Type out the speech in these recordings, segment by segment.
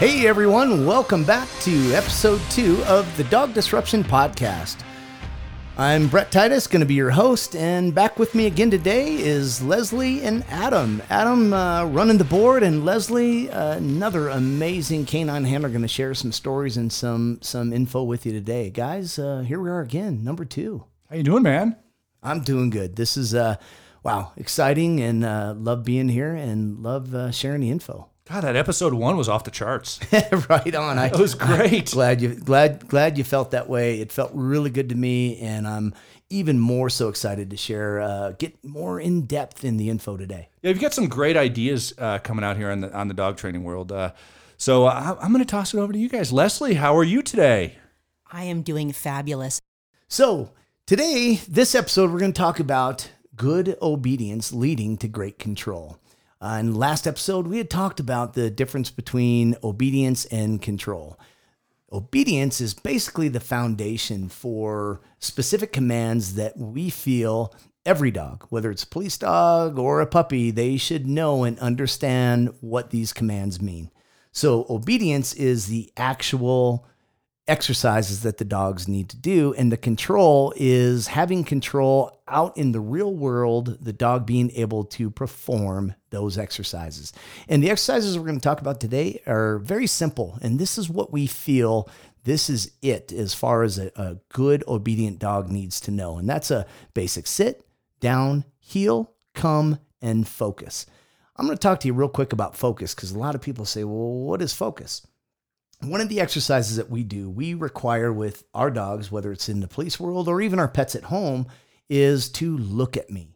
Hey everyone, welcome back to episode two of the Dog Disruption Podcast. I'm Brett Titus, going to be your host, and back with me again today is Leslie and Adam. Adam uh, running the board, and Leslie, uh, another amazing canine handler, going to share some stories and some some info with you today, guys. Uh, here we are again, number two. How you doing, man? I'm doing good. This is uh, wow, exciting, and uh, love being here, and love uh, sharing the info. God, that episode one was off the charts. right on. I, It was great. glad you glad glad you felt that way. It felt really good to me, and I'm even more so excited to share, uh, get more in depth in the info today. Yeah, you've got some great ideas uh, coming out here on the on the dog training world. Uh, so uh, I'm going to toss it over to you guys. Leslie, how are you today? I am doing fabulous. So today, this episode, we're going to talk about good obedience leading to great control. Uh, in last episode, we had talked about the difference between obedience and control. Obedience is basically the foundation for specific commands that we feel every dog, whether it's a police dog or a puppy, they should know and understand what these commands mean. So, obedience is the actual exercises that the dogs need to do. And the control is having control out in the real world, the dog being able to perform those exercises. And the exercises we're going to talk about today are very simple. And this is what we feel this is it as far as a, a good obedient dog needs to know. And that's a basic sit, down, heel, come, and focus. I'm going to talk to you real quick about focus because a lot of people say, well, what is focus? One of the exercises that we do, we require with our dogs, whether it's in the police world or even our pets at home, is to look at me.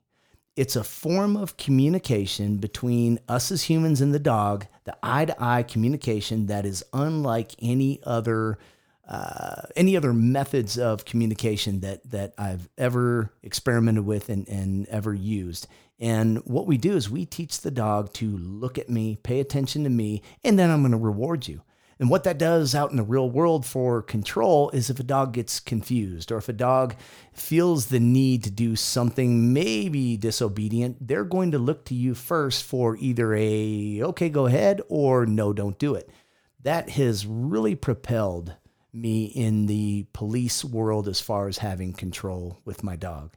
It's a form of communication between us as humans and the dog, the eye to eye communication that is unlike any other. Uh, any other methods of communication that that I've ever experimented with and, and ever used. And what we do is we teach the dog to look at me, pay attention to me, and then I'm going to reward you. And what that does out in the real world for control is if a dog gets confused or if a dog feels the need to do something maybe disobedient, they're going to look to you first for either a okay, go ahead or no, don't do it. That has really propelled me in the police world as far as having control with my dog.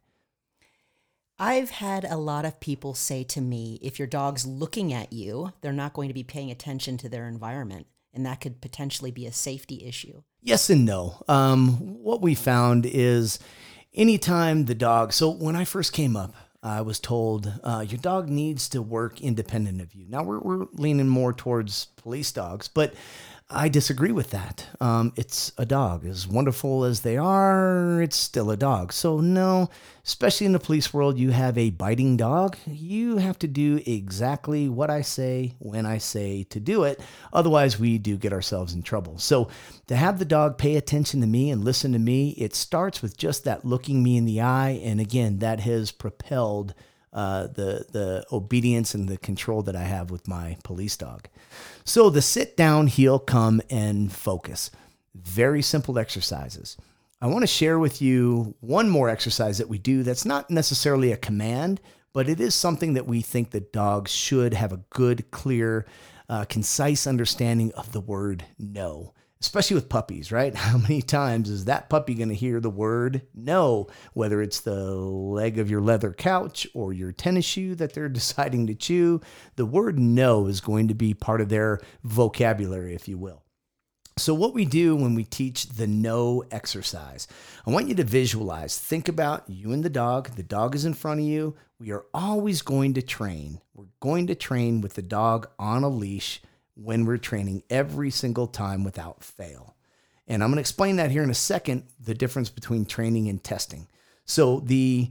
I've had a lot of people say to me if your dog's looking at you, they're not going to be paying attention to their environment. And that could potentially be a safety issue. Yes and no. Um, what we found is anytime the dog, so when I first came up, I was told uh, your dog needs to work independent of you. Now we're, we're leaning more towards police dogs, but I disagree with that. Um, it's a dog. As wonderful as they are, it's still a dog. So, no, especially in the police world, you have a biting dog. You have to do exactly what I say when I say to do it. Otherwise, we do get ourselves in trouble. So, to have the dog pay attention to me and listen to me, it starts with just that looking me in the eye. And again, that has propelled uh, the the obedience and the control that I have with my police dog. So the sit down, heel, come, and focus. Very simple exercises. I want to share with you one more exercise that we do that's not necessarily a command, but it is something that we think that dogs should have a good, clear, uh, concise understanding of the word no especially with puppies, right? How many times is that puppy going to hear the word no, whether it's the leg of your leather couch or your tennis shoe that they're deciding to chew? The word no is going to be part of their vocabulary, if you will. So, what we do when we teach the no exercise, I want you to visualize, think about you and the dog. The dog is in front of you. We are always going to train. We're going to train with the dog on a leash when we're training every single time without fail. And I'm going to explain that here in a second the difference between training and testing. So the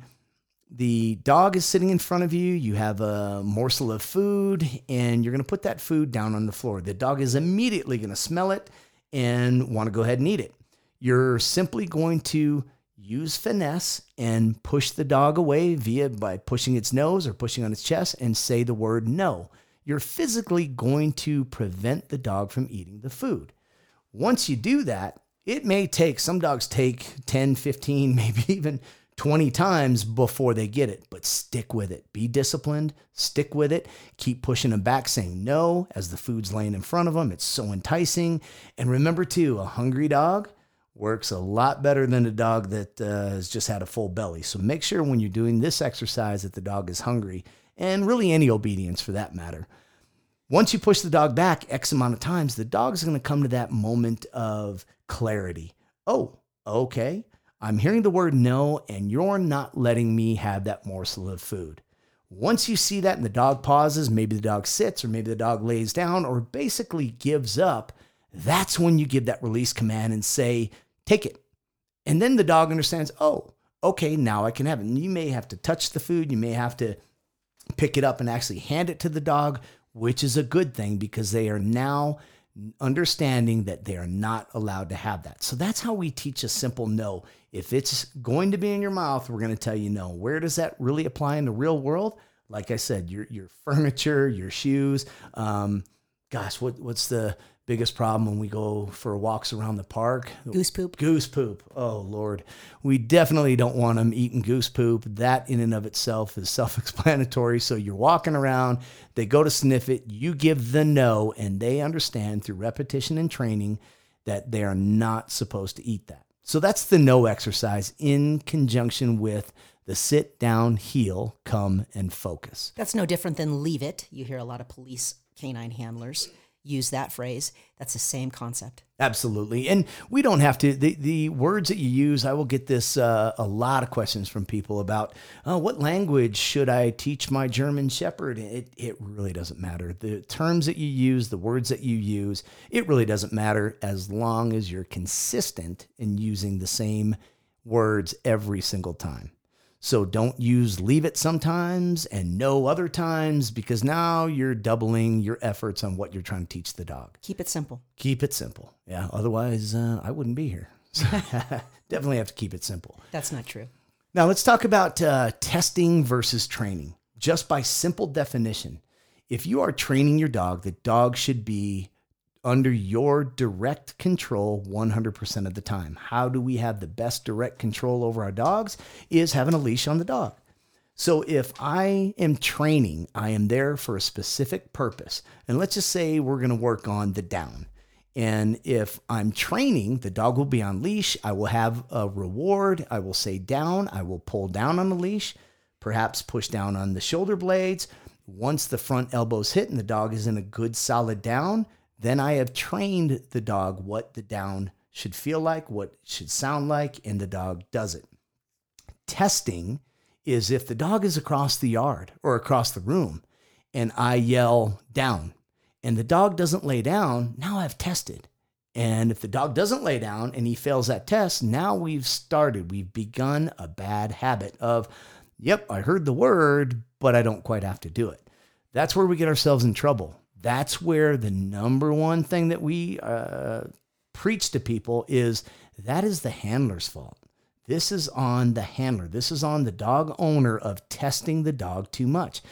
the dog is sitting in front of you, you have a morsel of food and you're going to put that food down on the floor. The dog is immediately going to smell it and want to go ahead and eat it. You're simply going to use finesse and push the dog away via by pushing its nose or pushing on its chest and say the word no you're physically going to prevent the dog from eating the food. Once you do that, it may take, some dogs take 10, 15, maybe even 20 times before they get it, but stick with it. Be disciplined, stick with it, keep pushing them back, saying no as the food's laying in front of them. It's so enticing. And remember, too, a hungry dog works a lot better than a dog that uh, has just had a full belly. So make sure when you're doing this exercise that the dog is hungry, and really any obedience for that matter. Once you push the dog back X amount of times, the dog's going to come to that moment of clarity. Oh, okay. I'm hearing the word no, and you're not letting me have that morsel of food. Once you see that and the dog pauses, maybe the dog sits, or maybe the dog lays down, or basically gives up, that's when you give that release command and say, take it. And then the dog understands, oh, okay, now I can have it. And you may have to touch the food, you may have to pick it up and actually hand it to the dog, which is a good thing because they are now understanding that they are not allowed to have that. So that's how we teach a simple no. If it's going to be in your mouth, we're going to tell you no. Where does that really apply in the real world? Like I said, your your furniture, your shoes. Um, gosh, what what's the biggest problem when we go for walks around the park. Goose poop. Goose poop. Oh Lord, we definitely don't want them eating goose poop. That in and of itself is self-explanatory. So you're walking around, they go to sniff it, you give the no, and they understand through repetition and training that they are not supposed to eat that. So that's the no exercise in conjunction with the sit down, heel, come, and focus. That's no different than leave it. You hear a lot of police canine handlers use that phrase. That's the same concept. Absolutely. And we don't have to, the, the words that you use, I will get this uh, a lot of questions from people about oh, what language should I teach my German Shepherd? It, it really doesn't matter. The terms that you use, the words that you use, it really doesn't matter as long as you're consistent in using the same words every single time. So don't use leave it sometimes and no other times because now you're doubling your efforts on what you're trying to teach the dog. Keep it simple. Keep it simple. Yeah. Otherwise, uh, I wouldn't be here. So definitely have to keep it simple. That's not true. Now let's talk about uh, testing versus training. Just by simple definition, if you are training your dog, the dog should be under your direct control 100% of the time. How do we have the best direct control over our dogs? Is having a leash on the dog. So if I am training, I am there for a specific purpose. And let's just say we're going to work on the down. And if I'm training, the dog will be on leash. I will have a reward. I will say down. I will pull down on the leash, perhaps push down on the shoulder blades. Once the front elbows hit and the dog is in a good solid down, then I have trained the dog what the down should feel like, what it should sound like, and the dog does it. Testing is if the dog is across the yard or across the room and I yell down and the dog doesn't lay down, now I've tested. And if the dog doesn't lay down and he fails that test, now we've started, we've begun a bad habit of, yep, I heard the word, but I don't quite have to do it. That's where we get ourselves in trouble that's where the number one thing that we uh, preach to people is that is the handler's fault. This is on the handler. This is on the dog owner of testing the dog too much.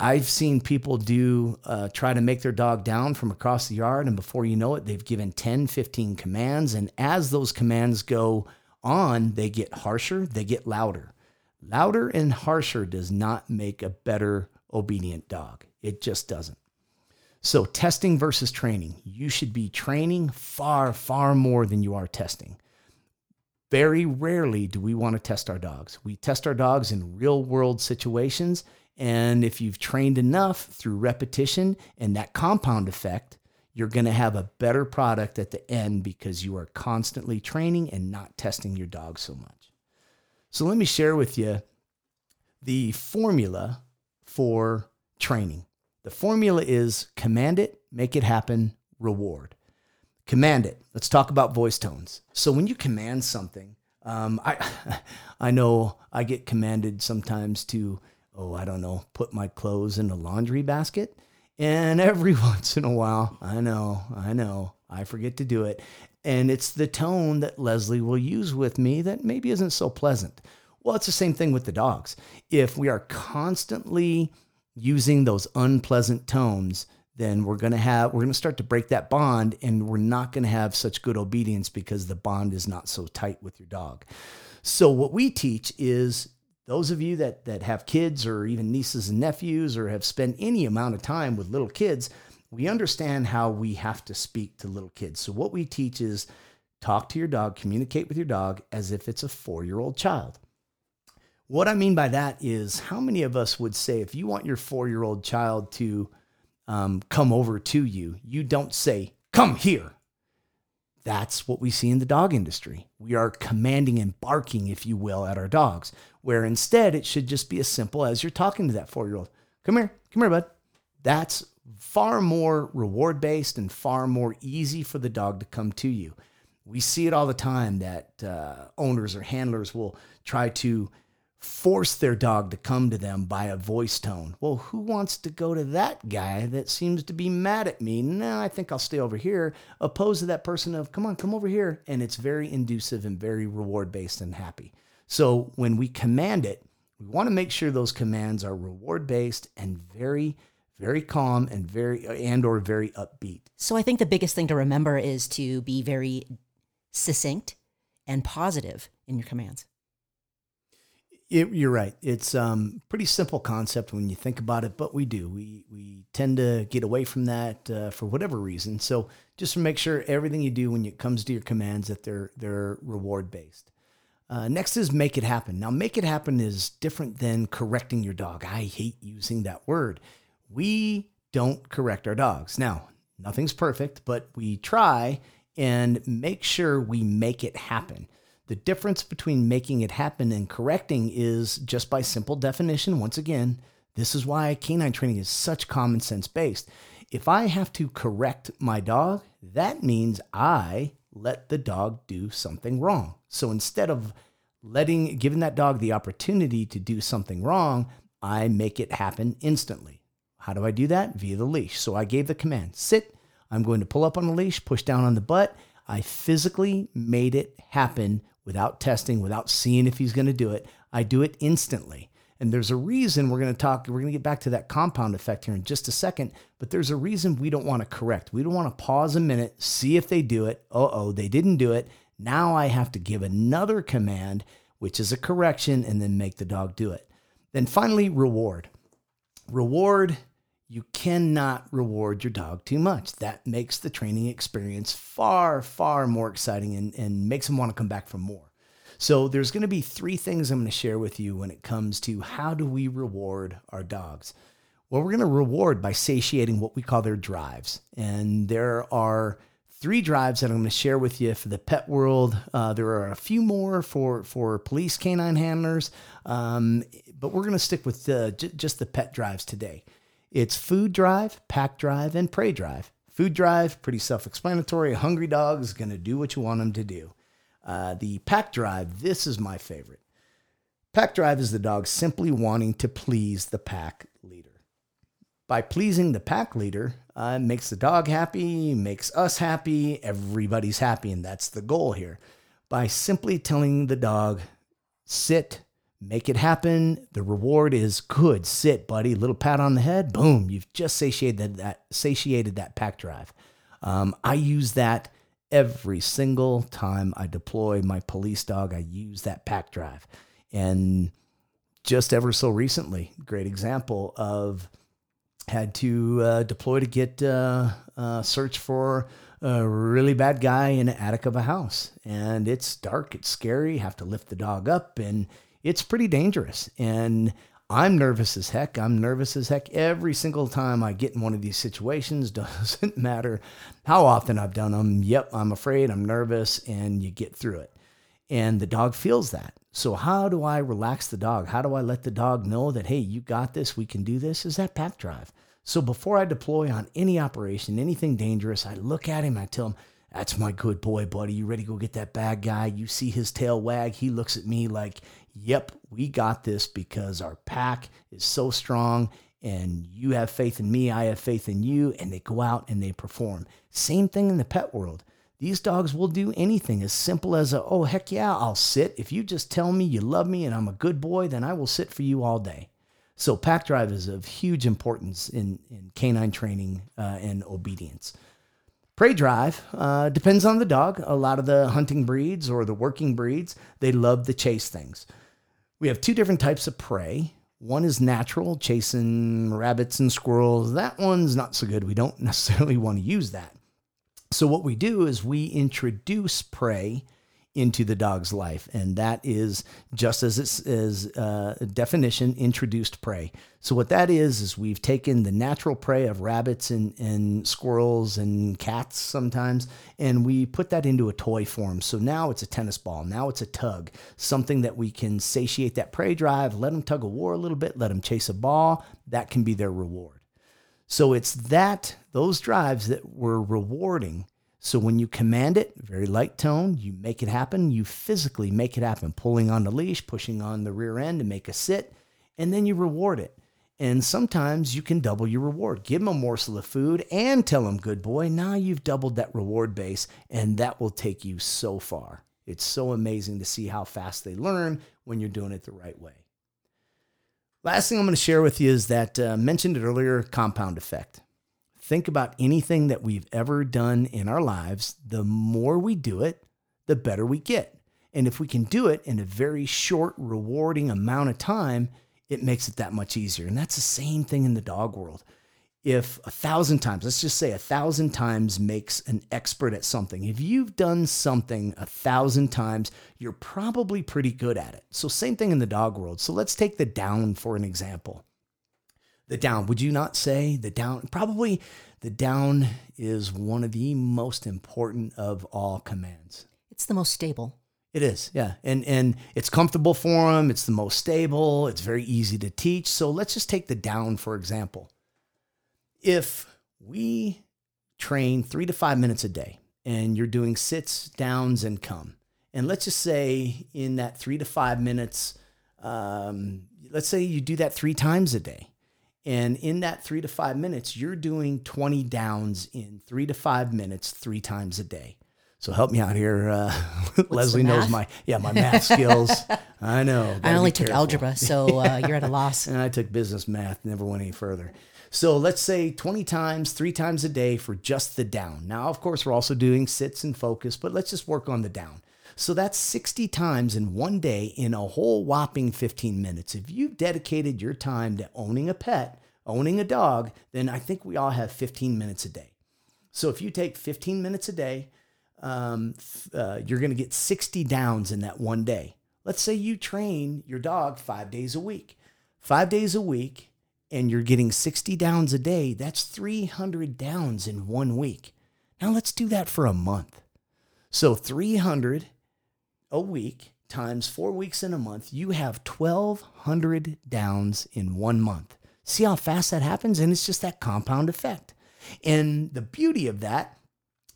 I've seen people do uh, try to make their dog down from across the yard, and before you know it, they've given 10, 15 commands. And as those commands go on, they get harsher, they get louder. Louder and harsher does not make a better obedient dog. It just doesn't. So, testing versus training. You should be training far, far more than you are testing. Very rarely do we want to test our dogs. We test our dogs in real world situations. And if you've trained enough through repetition and that compound effect, you're going to have a better product at the end because you are constantly training and not testing your dog so much. So, let me share with you the formula for training. The formula is command it, make it happen, reward. Command it. Let's talk about voice tones. So when you command something, um, I I know I get commanded sometimes to oh I don't know put my clothes in a laundry basket, and every once in a while I know I know I forget to do it, and it's the tone that Leslie will use with me that maybe isn't so pleasant. Well, it's the same thing with the dogs. If we are constantly using those unpleasant tones, then we're going to have we're going to start to break that bond and we're not going to have such good obedience because the bond is not so tight with your dog. So what we teach is those of you that that have kids or even nieces and nephews or have spent any amount of time with little kids, we understand how we have to speak to little kids. So what we teach is talk to your dog, communicate with your dog as if it's a 4-year-old child. What I mean by that is how many of us would say if you want your 4-year-old child to um, come over to you, you don't say, "Come here." That's what we see in the dog industry. We are commanding and barking, if you will, at our dogs, where instead it should just be as simple as you're talking to that four year old. Come here, come here, bud. That's far more reward based and far more easy for the dog to come to you. We see it all the time that uh, owners or handlers will try to force their dog to come to them by a voice tone. Well, who wants to go to that guy that seems to be mad at me? No, I think I'll stay over here, opposed to that person of, come on, come over here. And it's very inducive and very reward based and happy. So when we command it, we want to make sure those commands are reward based and very very calm and very and or very upbeat. So I think the biggest thing to remember is to be very succinct and positive in your commands. It, you're right. It's um pretty simple concept when you think about it, but we do. We we tend to get away from that uh, for whatever reason. So just to make sure everything you do when it comes to your commands that they're they're reward based. Uh, next is make it happen. Now, make it happen is different than correcting your dog. I hate using that word. We don't correct our dogs. Now, nothing's perfect, but we try and make sure we make it happen. The difference between making it happen and correcting is just by simple definition. Once again, this is why canine training is such common sense based. If I have to correct my dog, that means I let the dog do something wrong. So instead of letting giving that dog the opportunity to do something wrong, I make it happen instantly. How do I do that? Via the leash. So I gave the command, sit. I'm going to pull up on the leash, push down on the butt. I physically made it happen without testing, without seeing if he's going to do it. I do it instantly. And there's a reason we're going to talk, we're going to get back to that compound effect here in just a second, but there's a reason we don't want to correct. We don't want to pause a minute, see if they do it. Uh oh, they didn't do it. Now I have to give another command, which is a correction, and then make the dog do it. Then finally, reward. Reward, you cannot reward your dog too much. That makes the training experience far, far more exciting and, and makes them want to come back for more. So there's going to be three things I'm going to share with you when it comes to how do we reward our dogs. Well, we're going to reward by satiating what we call their drives. And there are three drives that I'm going to share with you for the pet world. Uh, there are a few more for, for police canine handlers, um, but we're going to stick with j- just the pet drives today. It's food drive, pack drive, and prey drive. Food drive, pretty self explanatory. Hungry dog is going to do what you want him to do. Uh, the pack drive, this is my favorite. Pack drive is the dog simply wanting to please the pack leader. By pleasing the pack leader, uh, makes the dog happy, makes us happy, everybody's happy, and that's the goal here. By simply telling the dog, sit, make it happen. The reward is good. Sit, buddy. Little pat on the head. Boom. You've just satiated that satiated that pack drive. Um, I use that every single time I deploy my police dog. I use that pack drive, and just ever so recently, great example of had to uh, deploy to get uh, uh, search for a really bad guy in an attic of a house, and it's dark, it's scary. Have to lift the dog up, and it's pretty dangerous. And I'm nervous as heck. I'm nervous as heck every single time I get in one of these situations. Doesn't matter how often I've done them. Yep, I'm afraid, I'm nervous, and you get through it. And the dog feels that. So, how do I relax the dog? How do I let the dog know that, hey, you got this, we can do this? Is that pack drive. So, before I deploy on any operation, anything dangerous, I look at him, I tell him, that's my good boy, buddy. You ready to go get that bad guy? You see his tail wag. He looks at me like, yep, we got this because our pack is so strong and you have faith in me. I have faith in you. And they go out and they perform. Same thing in the pet world. These dogs will do anything as simple as a, oh, heck yeah, I'll sit. If you just tell me you love me and I'm a good boy, then I will sit for you all day. So, pack drive is of huge importance in, in canine training uh, and obedience. Prey drive uh, depends on the dog. A lot of the hunting breeds or the working breeds, they love to chase things. We have two different types of prey. One is natural, chasing rabbits and squirrels. That one's not so good. We don't necessarily want to use that. So, what we do is we introduce prey into the dog's life. And that is just as it is uh, definition introduced prey. So what that is is we've taken the natural prey of rabbits and, and squirrels and cats sometimes, and we put that into a toy form. So now it's a tennis ball. Now it's a tug, something that we can satiate that prey drive, let them tug a war a little bit, let them chase a ball. That can be their reward. So it's that those drives that we're rewarding so when you command it, very light tone, you make it happen. You physically make it happen, pulling on the leash, pushing on the rear end to make a sit, and then you reward it. And sometimes you can double your reward. Give them a morsel of food and tell them, good boy, now you've doubled that reward base, and that will take you so far. It's so amazing to see how fast they learn when you're doing it the right way. Last thing I'm going to share with you is that uh, mentioned it earlier compound effect think about anything that we've ever done in our lives, the more we do it, the better we get. And if we can do it in a very short, rewarding amount of time, it makes it that much easier. And that's the same thing in the dog world. If a thousand times, let's just say a thousand times makes an expert at something, if you've done something a thousand times, you're probably pretty good at it. So, same thing in the dog world. So, let's take the down for an example the down. Would you not say the down? Probably the down is one of the most important of all commands. It's the most stable. It is, yeah, and and it's comfortable for them. It's the most stable. It's very easy to teach. So let's just take the down for example. If we train three to five minutes a day, and you're doing sits, downs, and come, and let's just say in that three to five minutes, um, let's say you do that three times a day and in that three to five minutes, you're doing 20 downs in three to five minutes, three times a day. So help me out here. Uh, Leslie knows my yeah my math skills. I know. I only took algebra, so uh, you're at a loss. and I took business math. Never went any further. So let's say 20 times, three times a day for just the down. Now, of course, we're also doing sits and focus, but let's just work on the down. So that's 60 times in one day in a whole whopping 15 minutes. If you've dedicated your time to owning a pet, owning a dog, then I think we all have 15 minutes a day. So if you take 15 minutes a day, um, uh, you're going to get 60 downs in that one day. Let's say you train your dog five days a week. Five days a week, and you're getting 60 downs a day. That's 300 downs in one week. Now let's do that for a month. So 300 a week times four weeks in a month, you have 1,200 downs in one month. See how fast that happens? And it's just that compound effect. And the beauty of that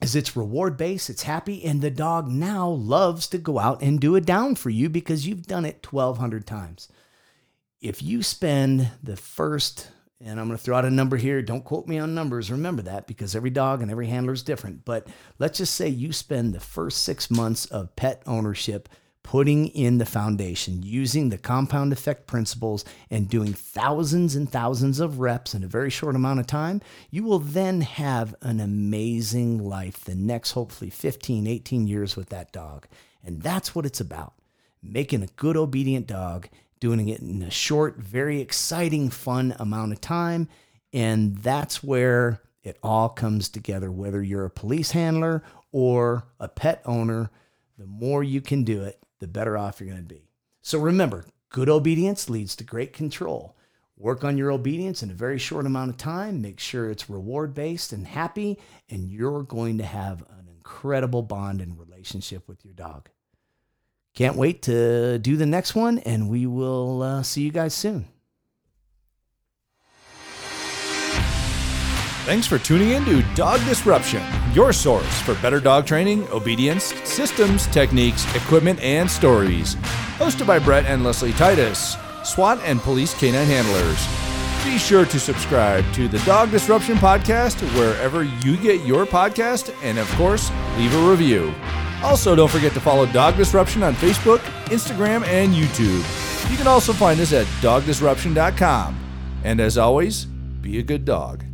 is it's reward based, it's happy, and the dog now loves to go out and do a down for you because you've done it 1,200 times. If you spend the first and I'm going to throw out a number here. Don't quote me on numbers. Remember that because every dog and every handler is different. But let's just say you spend the first six months of pet ownership putting in the foundation, using the compound effect principles, and doing thousands and thousands of reps in a very short amount of time, you will then have an amazing life the next, hopefully, 15, 18 years with that dog. And that's what it's about making a good, obedient dog doing it in a short, very exciting, fun amount of time. And that's where it all comes together, whether you're a police handler or a pet owner. The more you can do it, the better off you're going to be. So remember, good obedience leads to great control. Work on your obedience in a very short amount of time. Make sure it's reward based and happy, and you're going to have an incredible bond and relationship with your dog. Can't wait to do the next one, and we will uh, see you guys soon. Thanks for tuning in to Dog Disruption, your source for better dog training, obedience, systems, techniques, equipment, and stories. Hosted by Brett and Leslie Titus, SWAT and police canine handlers. Be sure to subscribe to the Dog Disruption Podcast wherever you get your podcast, and of course, leave a review. Also, don't forget to follow Dog Disruption on Facebook, Instagram, and YouTube. You can also find us at dogdisruption.com. And as always, be a good dog.